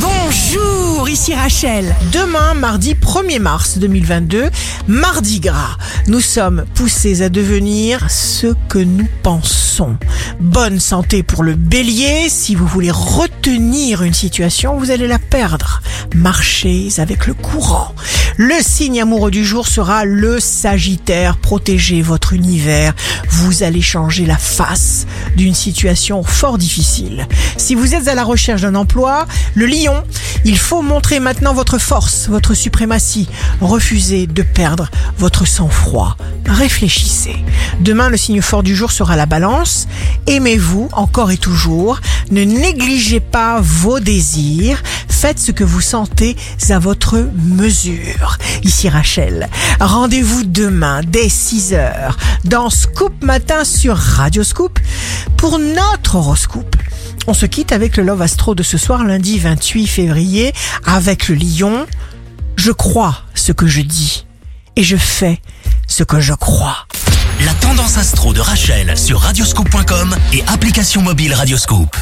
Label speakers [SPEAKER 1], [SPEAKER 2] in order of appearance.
[SPEAKER 1] Bonjour, ici Rachel. Demain, mardi 1er mars 2022, mardi gras, nous sommes poussés à devenir ce que nous pensons. Bonne santé pour le bélier. Si vous voulez retenir une situation, vous allez la perdre. Marchez avec le courant. Le signe amoureux du jour sera le Sagittaire. Protégez votre univers. Vous allez changer la face d'une situation fort difficile. Si vous êtes à la recherche d'un emploi, le lion, il faut montrer maintenant votre force, votre suprématie. Refusez de perdre votre sang-froid. Réfléchissez. Demain, le signe fort du jour sera la balance. Aimez-vous encore et toujours. Ne négligez pas vos désirs. Faites ce que vous sentez à votre mesure. Ici Rachel. Rendez-vous demain dès 6h dans Scoop Matin sur Radio Scoop pour notre horoscope. On se quitte avec le Love Astro de ce soir lundi 28 février avec le lion. Je crois ce que je dis et je fais ce que je crois.
[SPEAKER 2] La tendance astro de Rachel sur radioscope.com et application mobile Radioscope.